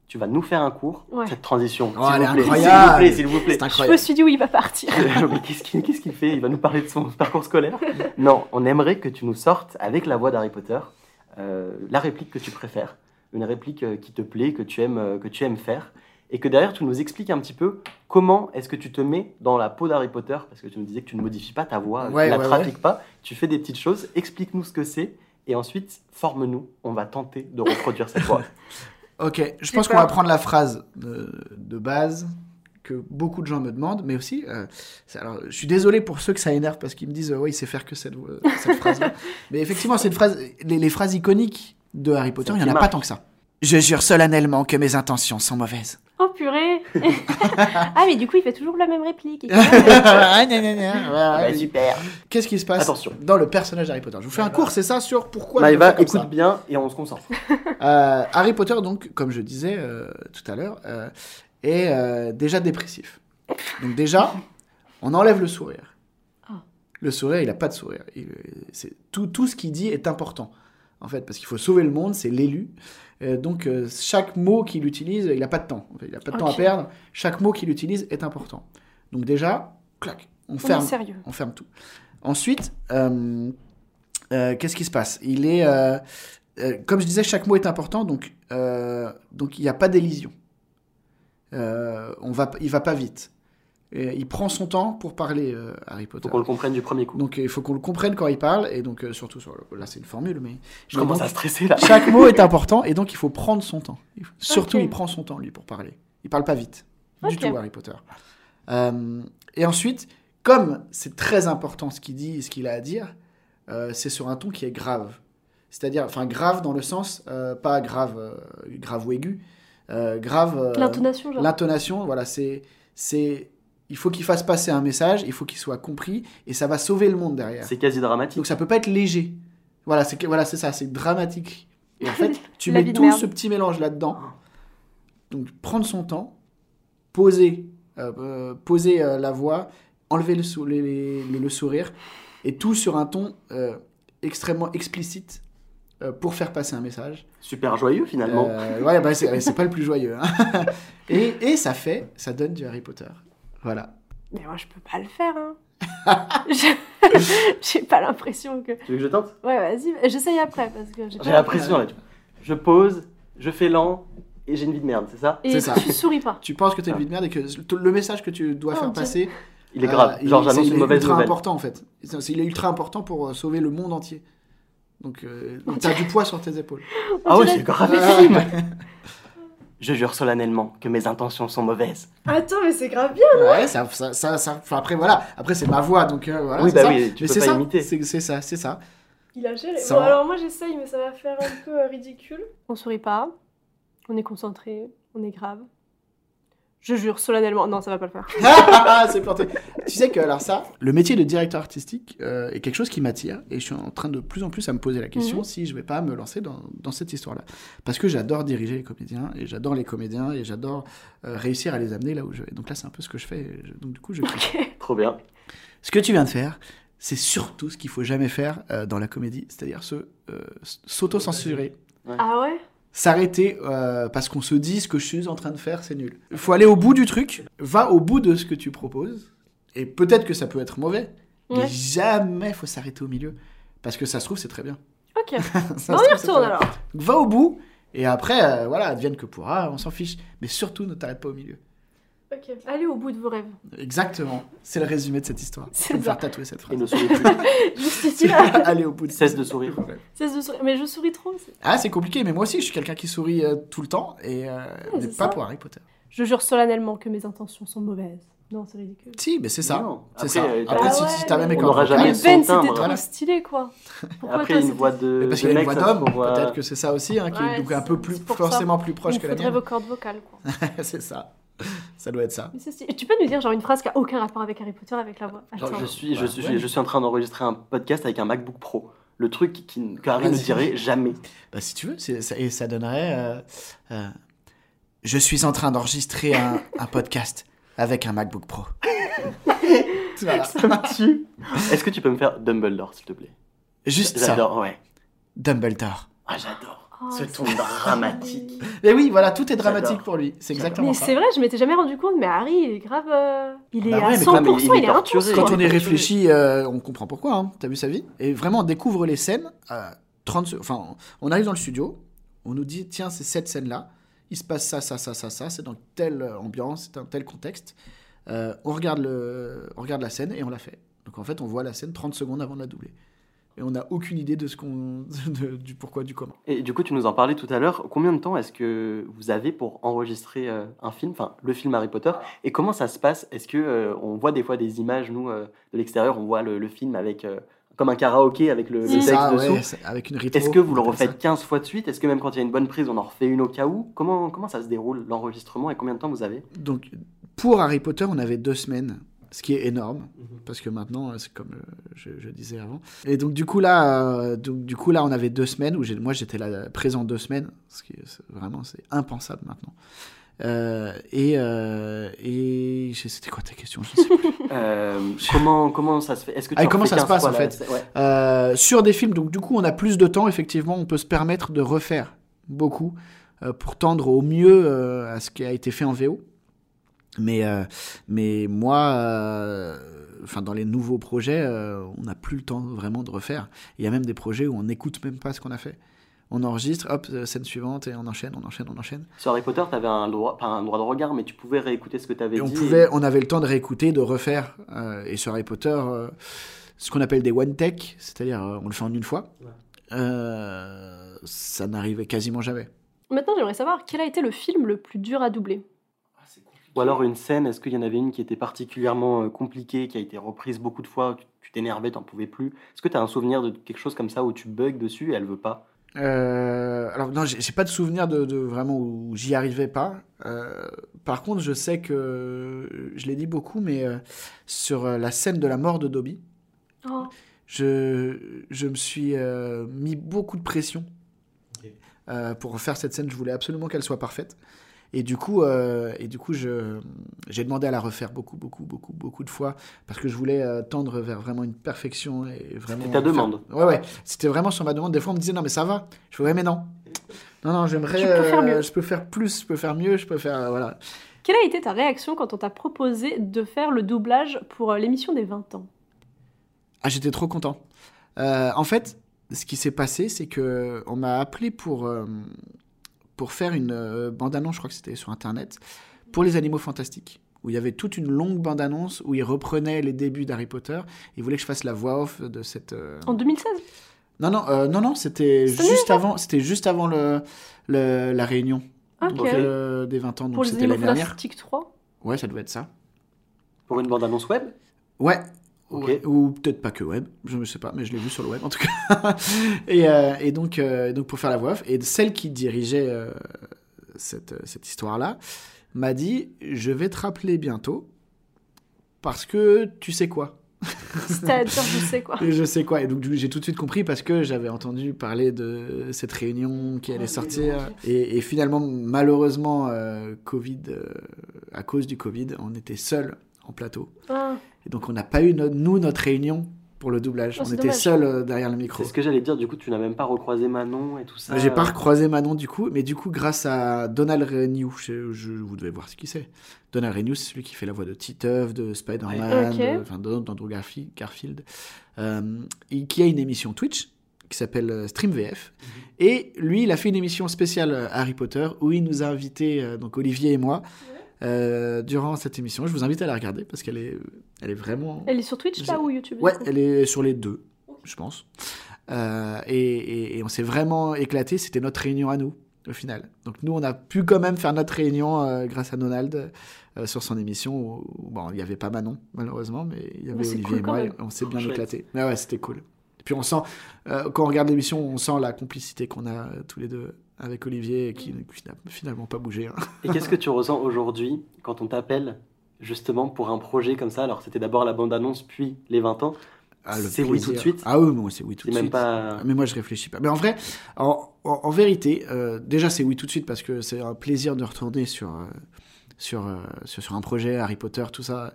tu vas nous faire un cours. Ouais. Cette transition, Oh, s'il elle est vous plaît, incroyable. s'il vous plaît, s'il vous plaît. Je me suis dit où il va partir. Mais qu'est-ce qu'il fait? Il va nous parler de son parcours scolaire? Non, on aimerait que tu nous sortes avec la voix d'Harry Potter euh, la réplique que tu préfères, une réplique qui te plaît, que tu aimes, que tu aimes faire, et que derrière tu nous expliques un petit peu comment est-ce que tu te mets dans la peau d'Harry Potter, parce que tu nous disais que tu ne modifies pas ta voix, Ouais, tu la ouais, trafiques pas, tu fais des petites choses, explique-nous ce que c'est, et ensuite forme-nous. On va tenter de reproduire cette voix. Ok, je pense qu'on va prendre la phrase de, de base que beaucoup de gens me demandent, mais aussi, euh, alors, je suis désolé pour ceux que ça énerve parce qu'ils me disent, euh, ouais, il sait faire que cette, euh, cette phrase-là. mais effectivement, c'est une phrase, les, les phrases iconiques de Harry Potter, il n'y en a pas tant que ça. Je jure solennellement que mes intentions sont mauvaises. Oh purée Ah mais du coup il fait toujours la même réplique. Ah, gna, gna, gna. Ah bah, super Qu'est-ce qui se passe Attention. dans le personnage d'Harry Potter? Je vous fais un cours, c'est ça, sur pourquoi Maëva, comme écoute ça. bien et on se concentre. Euh, Harry Potter, donc, comme je disais euh, tout à l'heure, euh, est euh, déjà dépressif. Donc déjà, on enlève le sourire. Ah. Le sourire, il n'a pas de sourire. Il- c'est tout, tout ce qu'il dit est important, en fait, parce qu'il faut sauver le monde, c'est l'élu. Euh, donc euh, chaque mot qu'il utilise, il n'a pas de temps. Il n'a pas de temps à perdre. Chaque mot qu'il utilise est important. Donc déjà, clac, on, ferme, sérieux. on ferme tout. Ensuite, euh, euh, qu'est-ce qui se passe? Il est, euh, comme je disais, chaque mot est important, donc donc il n'y a pas d'élision. On va, il va pas vite. Et il prend son temps pour parler euh, Harry Potter. Faut qu'on le comprenne du premier coup. Donc euh, il faut qu'on le comprenne quand il parle, et donc euh, surtout sur le- là c'est une formule, mais Je commence donc, à stresser là. chaque mot est important, et donc il faut prendre son temps. Il faut- Surtout il prend son temps lui pour parler. Il parle pas vite du Ok. tout Harry Potter. Euh, et ensuite, comme c'est très important ce qu'il dit et ce qu'il a à dire, euh, c'est sur un ton qui est grave. C'est-à-dire, enfin grave dans le sens, euh, pas grave, euh, grave ou aigu, euh, grave. euh, L'intonation genre. L'intonation, voilà, c'est, c'est, il faut qu'il fasse passer un message, il faut qu'il soit compris, et ça va sauver le monde derrière. C'est quasi dramatique. Donc ça peut pas être léger. Voilà, c'est voilà, c'est ça, c'est dramatique. Et en fait, tu mets tout merde. ce petit mélange là-dedans. Donc prendre son temps, poser, euh, euh, poser euh, la voix, enlever le, sou- les- les- le- le sourire, et tout sur un ton euh, extrêmement explicite euh, pour faire passer un message. Super joyeux finalement. Euh, ouais, bah, c'est c'est pas le plus joyeux. hein. et, et ça fait, ça donne du Harry Potter. Voilà. Mais moi je peux pas le faire. Hein. J'ai pas l'impression que. Tu veux que je tente? Ouais vas-y, j'essaye après parce que j'ai l'impression là. tu- Je pose, je fais lent et j'ai une vie de merde, c'est ça? Et C'est ça. tu souris pas. Tu penses que t'es une vie de merde et que le message que tu dois Oh, faire passer, Il est Euh, grave. il- Genre j'annonce il une est mauvaise ultra nouvelle. important en fait. Il est ultra important pour euh, sauver le monde entier. Donc, euh, t'as du poids sur tes épaules. Ah ouais, c'est gravissime. Je jure solennellement que mes intentions sont mauvaises. Attends, mais c'est grave bien. ouais, ça, ça, ça, ça- enfin, après voilà, après c'est ma voix, donc euh, voilà. Oui, c'est bah ça. oui, tu Mais peux c'est pas ça, imiter. C'est c'est ça, c'est ça. Il a géré. Ça Bon, va. alors moi j'essaye, mais ça va faire un peu euh, ridicule. On sourit pas. On est concentré. On est grave. Je jure solennellement. Non, ça va pas le faire. c'est planté. Tu sais que alors ça, le métier de directeur artistique euh, est quelque chose qui m'attire et je suis en train de plus en plus à me poser la question Mhm. si je vais pas me lancer dans, dans cette histoire-là. Parce que j'adore diriger les comédiens et j'adore les comédiens et j'adore euh, réussir à les amener là où je vais. Donc là, c'est un peu ce que je fais. je- donc du coup, je kiffe. Trop bien. Ce que tu viens de faire, c'est surtout ce qu'il faut jamais faire euh, dans la comédie, c'est-à-dire se euh, s'auto-censurer. Ah ouais? S'arrêter euh, parce qu'on se dit ce que je suis en train de faire, c'est nul. Il faut aller au bout du truc, va au bout de ce que tu proposes, et peut-être que ça peut être mauvais, mais jamais faut s'arrêter au milieu. Parce que ça se trouve, c'est très bien. Ok. Ça on y retourne alors. Donc, va au bout, et après, euh, voilà, advienne que pourra, on s'en fiche. Mais surtout, ne t'arrête pas au milieu. Ok. Allez au bout de vos rêves. Exactement. C'est le résumé de cette histoire. C'est Je vais me ça. faire tatouer cette Et phrase. ne souris plus. Juste ici là. Allez au bout de Cesse de sourire. Cesse de sourire. Mais je souris trop. c'est- Ah, c'est compliqué, mais moi aussi, je suis quelqu'un qui sourit euh, tout le temps, et euh, mais pas ça. pour Harry Potter. Je jure solennellement que mes intentions sont mauvaises. Non, c'est ridicule. Si, mais c'est ça. C'est Après, ça. euh, Après, Ah si, ouais, si t'as même mes On n'aura jamais Ben, c'était trop voilà. stylé quoi. Pourquoi Après toi, une voix de, Mais parce qu'il a une voix d'homme, peut-être que c'est ça aussi, hein, qui Ouais, est donc un peu plus, forcément plus proche Il que la faudrait mienne. vos cordes vocales quoi. c'est ça. Ça doit être ça. Tu peux nous dire genre une phrase qui a aucun rapport avec Harry Potter avec la voix Genre, je, suis, je, suis, ouais. je suis en train d'enregistrer un podcast avec un MacBook Pro. Le truc qui, que Harry ne Vas-y. dirait jamais. Bah, si tu veux, ça, et ça donnerait. euh, euh, je suis en train d'enregistrer un, un podcast avec un MacBook Pro. Voilà. Ça me tue. Est-ce que tu peux me faire Dumbledore, s'il te plaît? Juste ça. J'adore, ouais. Dumbledore. Ah, j'adore. Oh, Ce c'est ton dramatique. Et oui, voilà, tout est dramatique pour lui. C'est exactement Mais ça. c'est vrai, je m'étais jamais rendu compte, mais Harry, il est grave. euh, il est Bah à ouais, mais 100%, quand même, il- est est intense. torturé. quoi. Quand on y Ouais. réfléchit, euh, on comprend pourquoi. Hein. T'as vu sa vie? Et vraiment, on découvre les scènes. à 30 se- Enfin, on arrive dans le studio, on nous dit tiens, c'est cette scène-là. Il se passe ça, ça, ça, ça, ça. C'est dans telle euh, ambiance, c'est dans tel contexte. Euh, on, regarde le, on regarde la scène et on la fait. Donc en fait, on voit la scène 30 secondes avant de la doubler. Et on n'a aucune idée de ce qu'on, du pourquoi, du comment. Et du coup, tu nous en parlais tout à l'heure. Combien de temps est-ce que vous avez pour enregistrer euh, un film, enfin le film Harry Potter? Et comment ça se passe? Est-ce que euh, on voit des fois des images, nous, euh, de l'extérieur, on voit le, le film avec euh, comme un karaoké avec le, le C'est texte ça, dessous? ouais, avec une. Est-ce que vous le refaites 15 fois de suite? Est-ce que même quand il y a une bonne prise, on en refait une au cas où? Comment, comment ça se déroule l'enregistrement et combien de temps vous avez? Donc, pour Harry Potter, on avait deux semaines, ce qui est énorme, parce que maintenant, euh, c'est comme euh, je, je disais avant. Et donc, du coup, là, euh, donc, du coup, là on avait deux semaines, où moi, j'étais là présent deux semaines, ce qui est vraiment, c'est impensable maintenant. Euh, et euh, et c'était quoi ta question? Je sais plus. Euh, comment, comment ça se fait? Est-ce que tu Ah, en comment ça se 15 passe, fois en la- fait? Ouais. Euh, sur des films, donc du coup, on a plus de temps, effectivement, on peut se permettre de refaire beaucoup euh, pour tendre au mieux euh, à ce qui a été fait en VO. Mais, euh, mais moi, euh, enfin, dans les nouveaux projets, euh, on n'a plus le temps vraiment de refaire. Il y a même des projets où on n'écoute même pas ce qu'on a fait. On enregistre, hop, scène suivante, et on enchaîne, on enchaîne, on enchaîne. Sur Harry Potter, tu avais un droit, pas un droit de regard, mais tu pouvais réécouter ce que tu avais Et on dit. pouvait, on avait le temps de réécouter, de refaire. euh, et sur Harry Potter, euh, ce qu'on appelle des one take, c'est-à-dire euh, on le fait en une fois. Ouais. Euh, ça n'arrivait quasiment jamais. Maintenant, j'aimerais savoir quel a été le film le plus dur à doubler? Ou alors une scène, est-ce qu'il y en avait une qui était particulièrement euh, compliquée, qui a été reprise beaucoup de fois, tu- tu t'énervais, t'en pouvais plus? Est-ce que tu as un souvenir de quelque chose comme ça où tu bugs dessus et elle veut pas? Euh, alors non, j'ai pas de souvenir de, de vraiment où j'y arrivais pas. Euh, par contre, je sais que je l'ai dit beaucoup, mais euh, sur la scène de la mort de Dobby, Oh. je, je me suis euh, mis beaucoup de pression euh, pour faire cette scène. Je voulais absolument qu'elle soit parfaite. Et du coup, euh, et du coup, je j'ai demandé à la refaire beaucoup, beaucoup, beaucoup, beaucoup de fois parce que je voulais euh, tendre vers vraiment une perfection et vraiment. C'était ta faire- demande. Ouais, ouais. C'était vraiment sur ma demande. Des fois, on me disait non, mais ça va. Je fais ouais, mais non. Non, non, j'aimerais. Tu peux faire mieux. euh, Je peux faire plus. Je peux faire mieux. Je peux faire euh, voilà. Quelle a été ta réaction quand on t'a proposé de faire le doublage pour l'émission des 20 ans? Ah, j'étais trop content. Euh, en fait, ce qui s'est passé, c'est que on m'a appelé pour, euh, pour faire une euh, bande-annonce, je crois que c'était sur Internet, pour les animaux fantastiques. Où il y avait toute une longue bande-annonce où ils reprenaient les débuts d'Harry Potter. Ils voulaient que je fasse la voix off de cette. euh, En 2016 Non, non, euh, non, non, c'était Cette juste avant, c'était juste avant le, le- la réunion Ok. donc, euh, des 20 ans. Donc Pour les c'était animaux l'année dernière. fantastiques 3 Ouais, ça devait être ça. Pour une bande-annonce web? Ouais. Ouais, Ou peut-être pas que web, je ne sais pas, mais je l'ai vu sur le web en tout cas. et, euh, et donc, euh, donc pour faire la voix off, et celle qui dirigeait euh, cette, cette histoire-là m'a dit Je vais te rappeler bientôt parce que tu sais quoi. C'est-à-dire, je sais quoi. Et je sais quoi. Et donc j'ai tout de suite compris parce que j'avais entendu parler de cette réunion qui allait sortir. Et, et finalement, malheureusement, euh, Covid, euh, à cause du Covid, on était seuls en plateau. Ah, Et donc on n'a pas eu, no- nous, notre réunion pour le doublage. Oh, on était dommage. seuls euh, derrière le micro. C'est ce que j'allais dire, du coup, tu n'as même pas recroisé Manon et tout ça. J'ai pas recroisé Manon du coup, mais du coup, grâce à Donald Renew, je, je- vous devez voir ce qui c'est. Donald Renew, c'est celui qui fait la voix de Titeuf, de Spider-Man, Ok. de- enfin de- d'Andrew Garfi- Garfield, euh, et qui a une émission Twitch qui s'appelle euh, Stream VF. Mhm. Et lui, il a fait une émission spéciale Harry Potter où il nous a invités, euh, donc Olivier et moi, euh, durant cette émission. Je vous invite à la regarder parce qu'elle est, elle est vraiment. Elle est sur Twitch là ou YouTube Ouais, elle est sur les deux, je pense. Euh, et, et- et on s'est vraiment éclaté. C'était notre réunion à nous, au final. Donc nous, on a pu quand même faire notre réunion euh, grâce à Donald euh, sur son émission. Où, où, bon, il n'y avait pas Manon, malheureusement, mais il y avait Olivier cool et moi. et on s'est bien éclaté. Mais ouais, c'était cool. Et puis on sent, euh, quand on regarde l'émission, on sent la complicité qu'on a tous les deux avec Olivier, qui, qui n'a finalement pas bougé. hein. Et qu'est-ce que tu ressens aujourd'hui quand on t'appelle justement pour un projet comme ça? Alors, c'était d'abord la bande-annonce, puis les 20 ans. Ah, C'est oui tout de suite Ah oui, moi c'est oui tout C'est de même suite. pas. Mais moi, je réfléchis pas. Mais en vrai, en, en- en vérité, euh, déjà, c'est oui tout de suite parce que c'est un plaisir de retourner sur, euh, sur, euh, sur, sur un projet, Harry Potter, tout ça.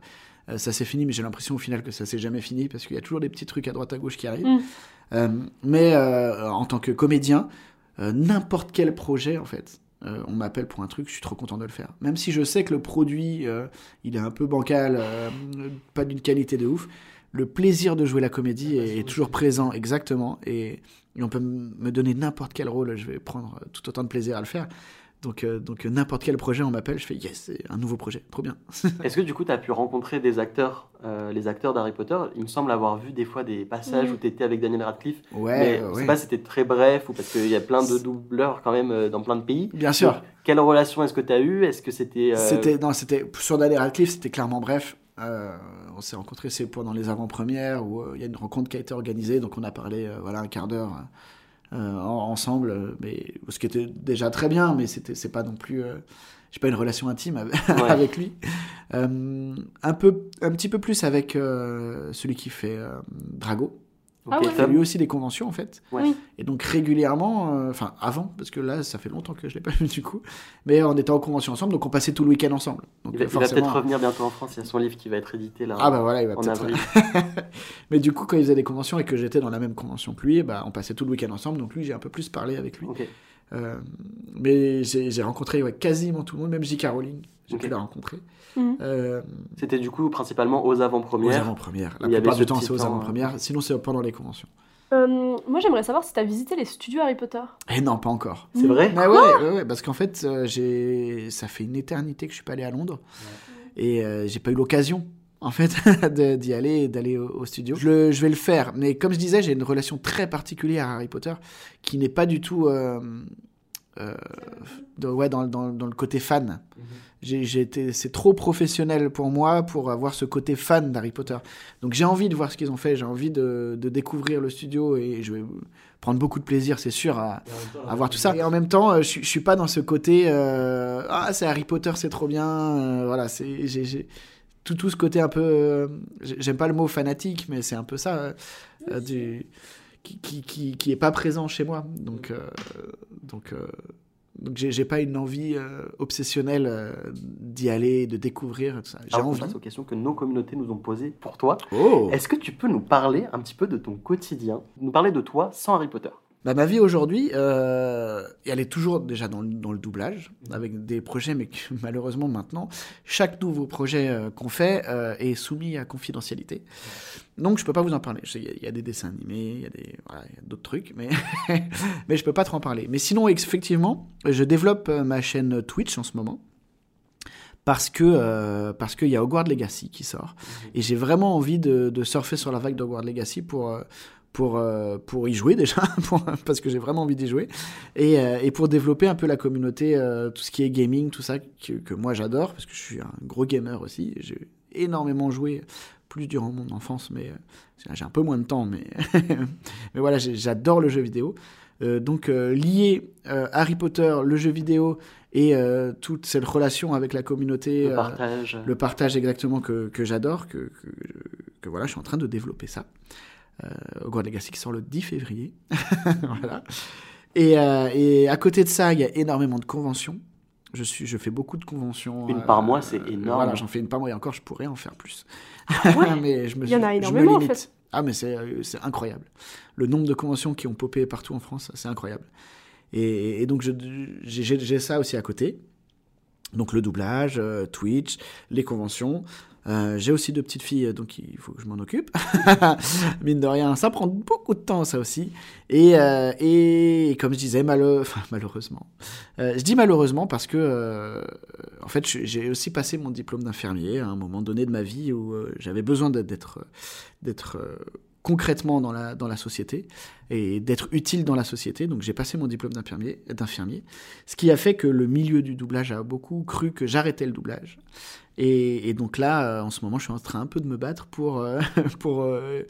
Euh, ça s'est fini, mais j'ai l'impression au final que ça s'est jamais fini parce qu'il y a toujours des petits trucs à droite à gauche qui arrivent. Mm. Euh, mais euh, en tant que comédien, euh, n'importe quel projet, en fait. Euh, on m'appelle pour un truc, je suis trop content de le faire. Même si je sais que le produit, euh, il est un peu bancal, euh, pas d'une qualité de ouf, le plaisir de jouer la comédie est, est toujours présent, exactement. Et, et on peut me donner n'importe quel rôle, je vais prendre euh, tout autant de plaisir à le faire. Donc, euh, donc euh, n'importe quel projet, on m'appelle, je fais yes, c'est un nouveau projet, trop bien. Est-ce que du coup, tu as pu rencontrer des acteurs, euh, les acteurs d'Harry Potter? Il me semble avoir vu des fois des passages Mm. où tu étais avec Daniel Radcliffe. Ouais, mais je ouais. sais pas si c'était très bref ou parce qu'il y a plein de doubleurs quand même euh, dans plein de pays. Bien sûr. Donc, quelle relation est-ce que tu as eu? Est-ce que c'était. euh, C'était non, c'était sur Daniel Radcliffe, c'était clairement bref. Euh, on s'est rencontrés c'est pendant les avant-premières où euh, il y a une rencontre qui a été organisée, donc on a parlé euh, voilà un quart d'heure euh, en- ensemble, euh, mais ce qui était déjà très bien, mais c'est pas non plus euh, j'ai pas une relation intime avec, Ouais. avec lui. Euh, un peu un petit peu plus avec celui qui fait Drago. Ah ouais. Il lui aussi des conventions en fait. Ouais. Et donc régulièrement, euh, enfin avant, parce que là ça fait longtemps que je l'ai pas vu du coup, mais on était en convention ensemble, donc on passait tout le week-end ensemble. Donc Il va, forcément- peut-être revenir bientôt en France. Il y a son livre qui va être édité là Ah bah voilà, il va en peut-être. avril. mais du coup, quand il faisait des conventions et que j'étais dans la même convention que lui, bah on passait tout le week-end ensemble, donc lui j'ai un peu plus parlé avec lui. Euh, mais j'ai rencontré ouais, quasiment tout le monde, même J. Caroline, j'ai Ok. pu la rencontrer. Mhm. Euh, C'était du coup principalement aux aux avant-premières. avant-premières. La Il y avait plupart du temps, c'est aux avant-premières. Sinon, c'est pendant les conventions. Euh, moi, j'aimerais savoir si tu as visité les studios Harry Potter. Et non, pas encore. C'est vrai Mais ouais, ouais, ouais, parce qu'en fait, euh, j'ai, ça fait une éternité que je suis pas allé à Londres et euh, j'ai pas eu l'occasion. En fait, d'y aller, d'aller au, au studio. Je, le- je vais le faire, mais comme je disais, j'ai une relation très particulière à Harry Potter, qui n'est pas du tout, euh, euh, de- ouais, dans, dans, dans le côté fan. J'ai été, c'est trop professionnel pour moi pour avoir ce côté fan d'Harry Potter. Donc j'ai envie de voir ce qu'ils ont fait, j'ai envie de, de découvrir le studio et je vais prendre beaucoup de plaisir, c'est sûr, à, à voir tout ça. Et en même temps, euh, je, je suis pas dans ce côté euh, ah c'est Harry Potter, c'est trop bien. voilà, c'est tout tout ce côté un peu. euh, j'ai- j'aime pas le mot fanatique, mais c'est un peu ça euh, du qui, qui, qui, qui est pas présent chez moi. Donc euh, donc donc j'ai, pas une envie euh, obsessionnelle euh, d'y aller, de découvrir tout ça. J'ai envie. passe aux questions que nos communautés nous ont posées pour toi. Oh. Est-ce que tu peux nous parler un petit peu de ton quotidien, nous parler de toi sans Harry Potter Bah, ma vie aujourd'hui, euh, elle est toujours déjà dans, le- doublage, avec des projets, mais malheureusement maintenant, chaque nouveau projet euh, qu'on fait euh, est soumis à confidentialité. Donc je peux pas vous en parler. Il y, a- des dessins animés, il y a d'autres trucs, mais mais je peux pas trop en parler. Mais sinon, effectivement, je développe ma chaîne Twitch en ce moment. Parce que parce qu'il y a Hogwarts Legacy qui sort et j'ai vraiment envie de, surfer sur la vague d'Hogwarts Legacy pour pour, euh, pour y jouer déjà, pour- parce que j'ai vraiment envie d'y jouer, et, euh, et pour développer un peu la communauté, euh, tout ce qui est gaming, tout ça, que, que moi j'adore, parce que je suis un gros gamer aussi. J'ai énormément joué, plus durant mon enfance, mais j'ai un peu moins de temps, mais, mais voilà, j'adore le jeu vidéo. Donc lier Harry Potter, le jeu vidéo et toute cette relation avec la communauté, Le partage le partage exactement que, que j'adore, que, que, que voilà, je suis en train de développer ça. Euh, Hogwarts Legacy qui sort le 10 février. voilà. Et, euh, et à côté de ça, il y a énormément de conventions. Je, suis, je fais beaucoup de conventions. Une euh, par mois, c'est énorme. Voilà, j'en fais une par mois et encore, je pourrais en faire plus. ouais mais je me, Il y en a énormément, en fait. Ah, mais c'est incroyable. Le nombre de conventions qui ont popé partout en France, c'est incroyable. Et, et donc, je- j'ai ça aussi à côté. Donc, le doublage, euh, Twitch, les conventions. Euh, j'ai aussi deux petites filles, donc il faut que je m'en occupe. Mine de rien, ça prend beaucoup de temps, ça aussi. Et, euh, comme je disais, malheureusement. Euh, je dis malheureusement parce que, en fait, j'ai aussi passé mon diplôme d'infirmier à un moment donné de ma vie où j'avais besoin d'être- concrètement dans la, dans la société et d'être utile dans la société. Donc j'ai passé mon diplôme d'infirmier, ce qui a fait que le milieu du doublage a beaucoup cru que j'arrêtais le doublage. Et, donc là, euh, en ce moment, je suis en train un peu de me battre pour, euh, pour euh,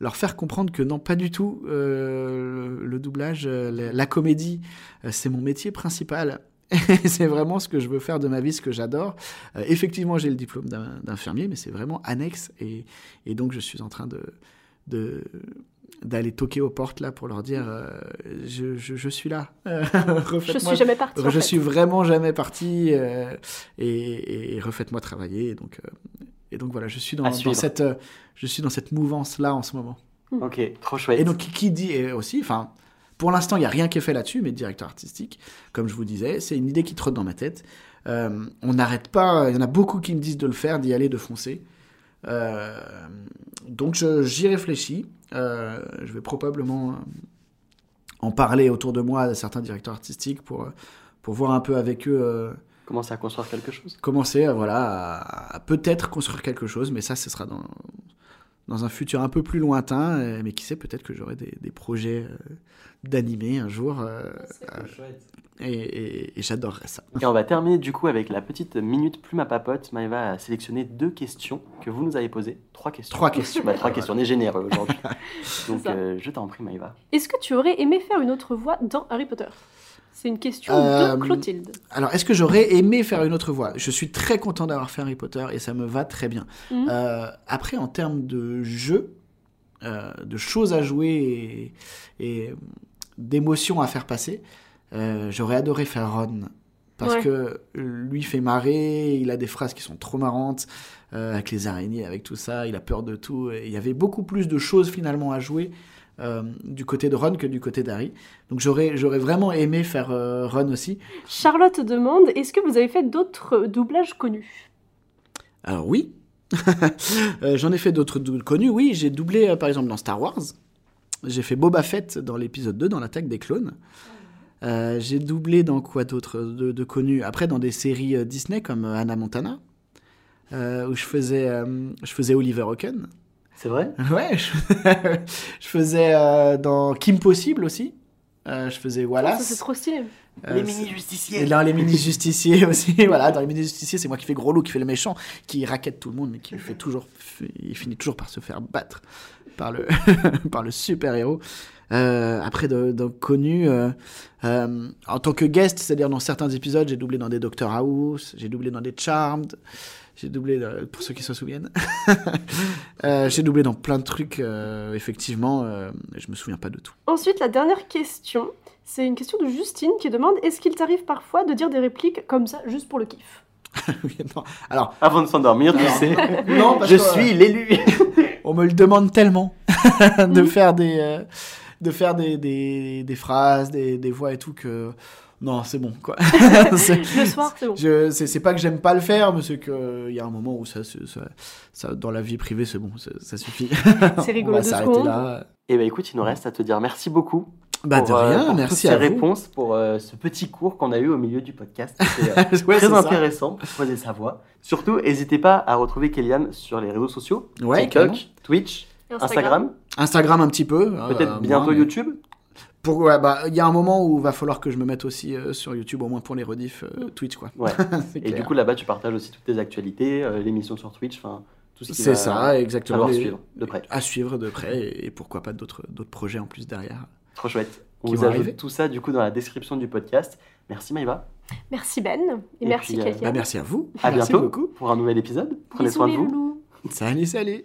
leur faire comprendre que non, pas du tout. le, doublage, la, comédie, c'est mon métier principal. c'est vraiment ce que je veux faire de ma vie, ce que j'adore. Effectivement, j'ai le diplôme d'infirmier, mais c'est vraiment annexe. Et, donc, je suis en train de d'aller toquer aux portes là pour leur dire euh, je, je, je suis là Je suis jamais partie. en je fait. suis vraiment jamais parti euh, et, et refaites-moi travailler. Et donc, euh, et donc voilà, je suis dans, cette, euh, je suis dans cette mouvance là en ce moment. Ok, trop chouette. Et donc qui, qui dit et aussi, enfin pour l'instant, il n'y a rien qui est fait là-dessus, mais directeur artistique, comme je vous disais, c'est une idée qui trotte dans ma tête. Euh, on n'arrête pas, il y en a beaucoup qui me disent de le faire, d'y aller, de foncer. Euh, donc j'y réfléchis. Euh, je vais probablement euh, en parler autour de moi à certains directeurs artistiques pour, pour voir un peu avec eux Commencer à construire quelque chose. commencer voilà, à, à peut-être construire quelque chose, mais ça, ce sera dans, dans un futur un peu plus lointain. euh, mais qui sait, peut-être que j'aurai des, des projets euh, d'animé un jour. euh, euh, et et- et j'adorerais ça. Et on va terminer du coup avec la petite minute plume à papote. Maëva a sélectionné deux questions que vous nous avez posées. Trois questions. Trois questions. Bah, trois questions. On est généreux aujourd'hui. Donc euh, je t'en prie Maëva. Est-ce que tu aurais aimé faire une autre voix dans Harry Potter? C'est une question Euh, de Clotilde. Alors, est-ce que j'aurais aimé faire une autre voix? Je suis très content d'avoir fait Harry Potter et ça me va très bien. Mhm. Euh, après, en termes de jeu, euh, de choses à jouer et, et d'émotions à faire passer, euh, j'aurais adoré faire Ron. Parce Ouais. que lui fait marrer, il a des phrases qui sont trop marrantes, euh, avec les araignées, avec tout ça, il a peur de tout. Et il y avait beaucoup plus de choses finalement à jouer euh, du côté de Ron que du côté d'Harry. Donc j'aurais, j'aurais vraiment aimé faire euh, Ron aussi. Charlotte demande est-ce que vous avez fait d'autres doublages connus? Alors oui, Euh, j'en ai fait d'autres connus. Oui, j'ai doublé par exemple dans Star Wars. J'ai fait Boba Fett dans l'épisode 2, dans l'attaque des clones. J'ai doublé dans quoi d'autre de, de connus? Après, dans des séries Disney comme Hannah Montana, où je faisais, je faisais Oliver Ocken. C'est vrai? Ouais, je, je faisais euh, dans Kim Possible aussi. Euh, je faisais Ça, Wallace. c'est trop stylé. Euh, Les mini-justiciers. et dans les mini-justiciers aussi, voilà, dans les mini-justiciers, c'est moi qui fais gros loup, qui fait le méchant, qui raquette tout le monde, mais qui fait toujours, il finit toujours par se faire battre par le, par le super-héros. Euh, après, de, de connu, euh, euh, en tant que guest, c'est-à-dire dans certains épisodes, j'ai doublé dans des Doctor House, j'ai doublé dans des Charmed, j'ai doublé, euh, pour ceux qui se souviennent, Euh, j'ai doublé dans plein de trucs, euh, effectivement, euh, je me souviens pas de tout. Ensuite, la dernière question, c'est une question de Justine qui demande est-ce qu'il t'arrive parfois de dire des répliques comme ça, juste pour le kiff? Non. Alors, Avant de s'endormir, tu sais. non, parce Je que, euh, suis l'élu. On me le demande tellement de Mhm. faire des euh, de faire des, des, des phrases, des, des voix et tout que non, c'est bon quoi. C'est- Le soir, c'est bon. je c'est pas que j'aime pas le faire, mais c'est que il y a un moment où ça, ça, ça- dans la vie privée c'est bon, ça, ça suffit. C'est rigolo On va s'arrêter là. Et bah écoute, il nous reste à te dire merci beaucoup. Bah de pour, euh, rien, pour merci toutes ces à vous. réponses, pour euh, ce petit cours qu'on a eu au milieu du podcast. C'était euh, Ouais, très intéressant pour poser sa voix. Surtout, n'hésitez pas à retrouver Kéliane sur les réseaux sociaux. Ouais, TikTok. Twitch, Instagram, Instagram un petit peu. peut-être euh, bientôt mais- YouTube. Pour ouais, bah il y a un moment où va falloir que je me mette aussi euh, sur YouTube au moins pour les rediffs euh, Twitch quoi. Ouais. Et clair. du coup, là-bas, tu partages aussi toutes tes actualités, euh, l'émission sur Twitch, enfin, tout ce qui c'est va ça exactement. Les- suivre de près. À suivre de près et, et pourquoi pas d'autres d'autres projets en plus derrière. Trop chouette. On Qui vous ajoute tout ça, du coup, dans la description du podcast. Merci Maïva. Merci Ben, et, Et merci puis, euh. Bah, merci à vous. À Merci bientôt beaucoup. pour un nouvel épisode. Prenez Bisous, soin de vous. loulous. Salut, salut.